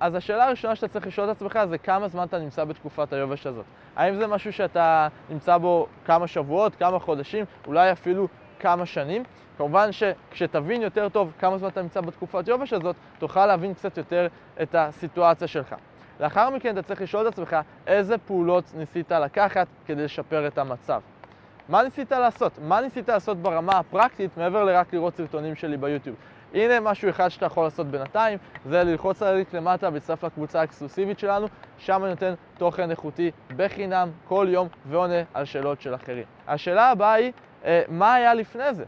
אז השאלה הראשונה שאתה צריך לשאול את עצמך זה כמה זמן אתה נמצא בתקופת היובש הזאת. האם זה משהו שאתה נמצא בו כמה שבועות, כמה חודשים, אולי אפילו כמה שנים? כמובן שכשתבין יותר טוב כמה זמן אתה נמצא בתקופת יובש הזאת, תוכל להבין קצת יותר את הסיטואציה שלך. לאחר מכן אתה צריך לשאול את עצמך איזה פעולות ניסית לקחת כדי לשפר את המצב. מה ניסית לעשות? מה ניסית לעשות ברמה הפרקטית מעבר לרק לראות סרטונים שלי ביוטיוב? הנה משהו אחד שאתה יכול לעשות בינתיים, זה ללחוץ על הליק למטה ולהצטרף לקבוצה האקסקלוסיבית שלנו, שם אני נותן תוכן איכותי בחינם כל יום ועונה על שאלות של אחרים. השאלה הבאה היא, אה, מה היה לפני זה?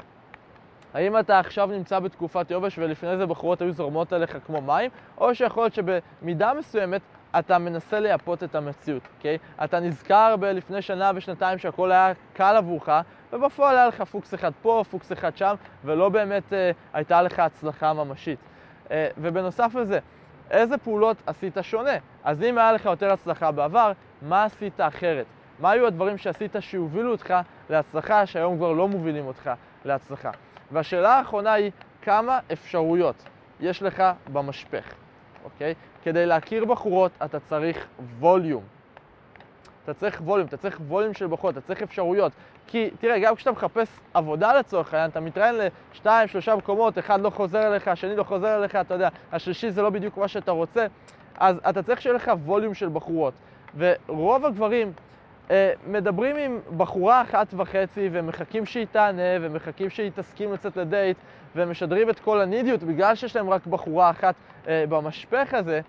האם אתה עכשיו נמצא בתקופת יובש ולפני זה בחורות היו זורמות עליך כמו מים, או שיכול להיות שבמידה מסוימת אתה מנסה לייפות את המציאות, אוקיי? אתה נזכר בלפני שנה ושנתיים שהכל היה קל עבורך, ובפועל היה לך פוקס אחד פה, פוקס אחד שם, ולא באמת אה, הייתה לך הצלחה ממשית. אה, ובנוסף לזה, איזה פעולות עשית שונה? אז אם היה לך יותר הצלחה בעבר, מה עשית אחרת? מה היו הדברים שעשית שהובילו אותך להצלחה, שהיום כבר לא מובילים אותך להצלחה? והשאלה האחרונה היא, כמה אפשרויות יש לך במשפך, אוקיי? כדי להכיר בחורות אתה צריך ווליום. אתה צריך ווליום, אתה צריך ווליום של בחורות, אתה צריך אפשרויות. כי תראה, גם כשאתה מחפש עבודה לצורך העניין, אתה מתראיין לשתיים, שלושה מקומות, אחד לא חוזר אליך, השני לא חוזר אליך, אתה יודע, השלישי זה לא בדיוק מה שאתה רוצה, אז אתה צריך שיהיה לך ווליום של בחורות. ורוב הגברים מדברים עם בחורה אחת וחצי ומחכים שהיא תענה ומחכים שהיא תסכים לצאת לדייט ומשדרים את כל הנידיות בגלל שיש להם רק בחורה אחת אה, במשפך הזה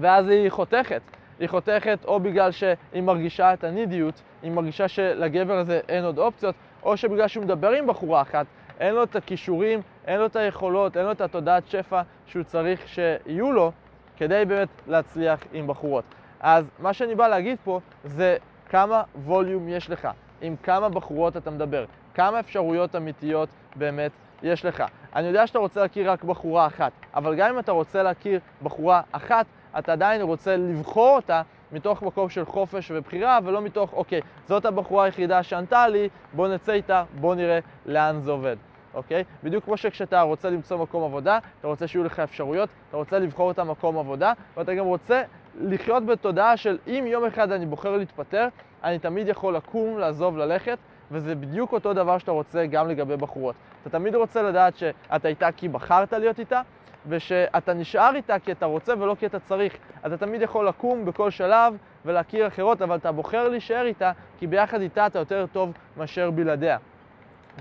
ואז היא חותכת. היא חותכת או בגלל שהיא מרגישה את הנידיות, היא מרגישה שלגבר הזה אין עוד אופציות, או שבגלל שהוא מדבר עם בחורה אחת, אין לו את הכישורים, אין לו את היכולות, אין לו את התודעת שפע שהוא צריך שיהיו לו כדי באמת להצליח עם בחורות. אז מה שאני בא להגיד פה זה כמה ווליום יש לך, עם כמה בחורות אתה מדבר, כמה אפשרויות אמיתיות באמת יש לך. אני יודע שאתה רוצה להכיר רק בחורה אחת, אבל גם אם אתה רוצה להכיר בחורה אחת, אתה עדיין רוצה לבחור אותה מתוך מקום של חופש ובחירה, ולא מתוך, אוקיי, זאת הבחורה היחידה שענתה לי, בוא נצא איתה, בוא נראה לאן זה עובד. אוקיי? בדיוק כמו שכשאתה רוצה למצוא מקום עבודה, אתה רוצה שיהיו לך אפשרויות, אתה רוצה לבחור את המקום עבודה, ואתה גם רוצה לחיות בתודעה של אם יום אחד אני בוחר להתפטר, אני תמיד יכול לקום, לעזוב, ללכת, וזה בדיוק אותו דבר שאתה רוצה גם לגבי בחורות. אתה תמיד רוצה לדעת שאתה איתה כי בחרת להיות איתה, ושאתה נשאר איתה כי אתה רוצה ולא כי אתה צריך. אתה תמיד יכול לקום בכל שלב ולהכיר אחרות, אבל אתה בוחר להישאר איתה, כי ביחד איתה אתה יותר טוב מאשר בלעדיה.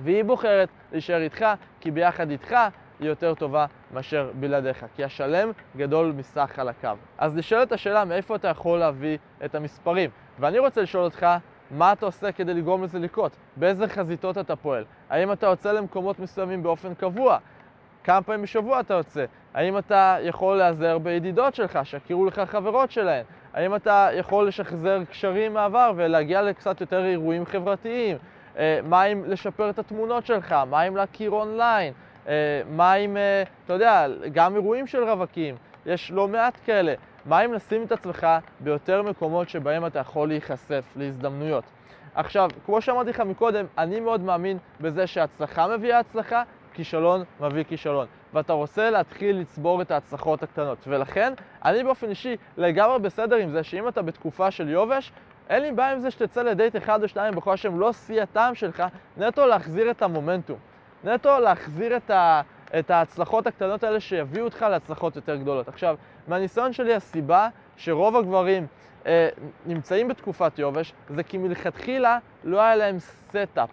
והיא בוחרת להישאר איתך, כי ביחד איתך היא יותר טובה מאשר בלעדיך, כי השלם גדול מסך חלקיו. אז נשאלת השאלה מאיפה אתה יכול להביא את המספרים. ואני רוצה לשאול אותך, מה אתה עושה כדי לגרום לזה לקרות? באיזה חזיתות אתה פועל? האם אתה יוצא למקומות מסוימים באופן קבוע? כמה פעמים בשבוע אתה יוצא? האם אתה יכול להיעזר בידידות שלך, שיכירו לך חברות שלהן? האם אתה יכול לשחזר קשרים מעבר ולהגיע לקצת יותר אירועים חברתיים? אה, מה אם לשפר את התמונות שלך? מה אם להכיר אונליין? אה, מה אם, אה, אתה יודע, גם אירועים של רווקים, יש לא מעט כאלה. מה אם לשים את עצמך ביותר מקומות שבהם אתה יכול להיחשף להזדמנויות? עכשיו, כמו שאמרתי לך מקודם, אני מאוד מאמין בזה שהצלחה מביאה הצלחה, כישלון מביא כישלון. ואתה רוצה להתחיל לצבור את ההצלחות הקטנות. ולכן, אני באופן אישי לגמרי בסדר עם זה שאם אתה בתקופה של יובש, אין לי בעיה עם זה שתצא לדייט אחד או שניים בכל שהם לא שיא הטעם שלך, נטו להחזיר את המומנטום. נטו להחזיר את, ה, את ההצלחות הקטנות האלה שיביאו אותך להצלחות יותר גדולות. עכשיו, מהניסיון שלי הסיבה שרוב הגברים אה, נמצאים בתקופת יובש זה כי מלכתחילה לא היה להם setup.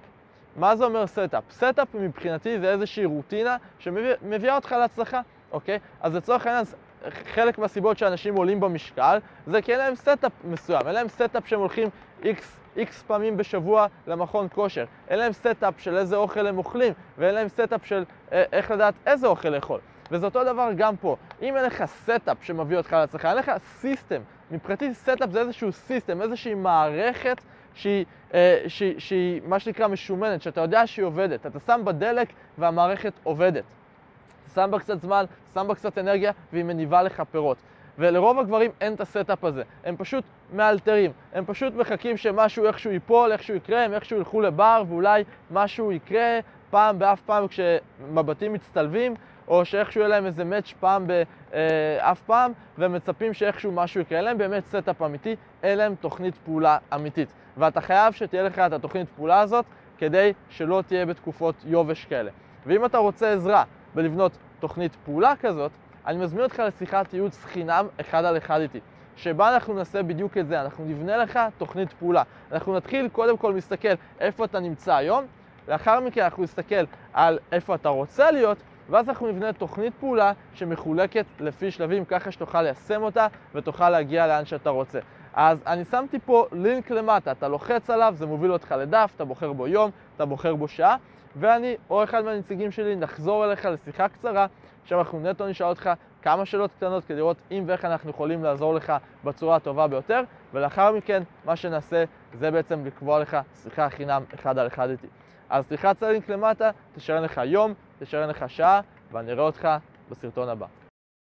מה זה אומר setup? setup מבחינתי זה איזושהי רוטינה שמביאה אותך להצלחה, אוקיי? אז לצורך העניין, חלק מהסיבות שאנשים עולים במשקל זה כי אין להם setup מסוים, אין להם setup שהם הולכים איקס איקס פעמים בשבוע למכון כושר. אין להם setup של איזה אוכל הם אוכלים, ואין להם setup של אה, איך לדעת איזה אוכל לאכול. וזה אותו דבר גם פה. אם אין לך setup שמביא אותך להצלחה, אין לך system. מבחינתי setup זה איזשהו system, איזושהי מערכת שהיא, אה, שהיא, שהיא מה שנקרא משומנת, שאתה יודע שהיא עובדת. אתה שם בה דלק והמערכת עובדת. שם בה קצת זמן, שם בה קצת אנרגיה והיא מניבה לך פירות. ולרוב הגברים אין את ה setup הזה, הם פשוט מאלתרים, הם פשוט מחכים שמשהו איכשהו ייפול, איכשהו יקרה, הם איכשהו ילכו לבר ואולי משהו יקרה פעם באף פעם כשמבטים מצטלבים, או שאיכשהו יהיה להם איזה match פעם באף פעם, והם מצפים שאיכשהו משהו יקרה. אין להם באמת setup אמיתי, אין להם תוכנית פעולה אמיתית. ואתה חייב שתהיה לך את התוכנית פעולה הזאת, כדי שלא תהיה בתקופות יובש כאלה. ואם אתה רוצה עזרה בלבנות תוכנית פעולה כזאת, אני מזמין אותך לשיחת ייעוץ חינם אחד על אחד איתי, שבה אנחנו נעשה בדיוק את זה, אנחנו נבנה לך תוכנית פעולה. אנחנו נתחיל קודם כל להסתכל איפה אתה נמצא היום, לאחר מכן אנחנו נסתכל על איפה אתה רוצה להיות, ואז אנחנו נבנה תוכנית פעולה שמחולקת לפי שלבים, ככה שתוכל ליישם אותה ותוכל להגיע לאן שאתה רוצה. אז אני שמתי פה לינק למטה, אתה לוחץ עליו, זה מוביל אותך לדף, אתה בוחר בו יום, אתה בוחר בו שעה, ואני או אחד מהנציגים שלי נחזור אליך לשיחה קצרה, שם אנחנו נטו נשאל אותך כמה שאלות קטנות כדי לראות אם ואיך אנחנו יכולים לעזור לך בצורה הטובה ביותר, ולאחר מכן מה שנעשה זה בעצם לקבוע לך שיחה חינם אחד על אחד איתי. אז תלחץ על הלינק למטה, תשאר לך יום, תשאר לך שעה, ואני אראה אותך בסרטון הבא.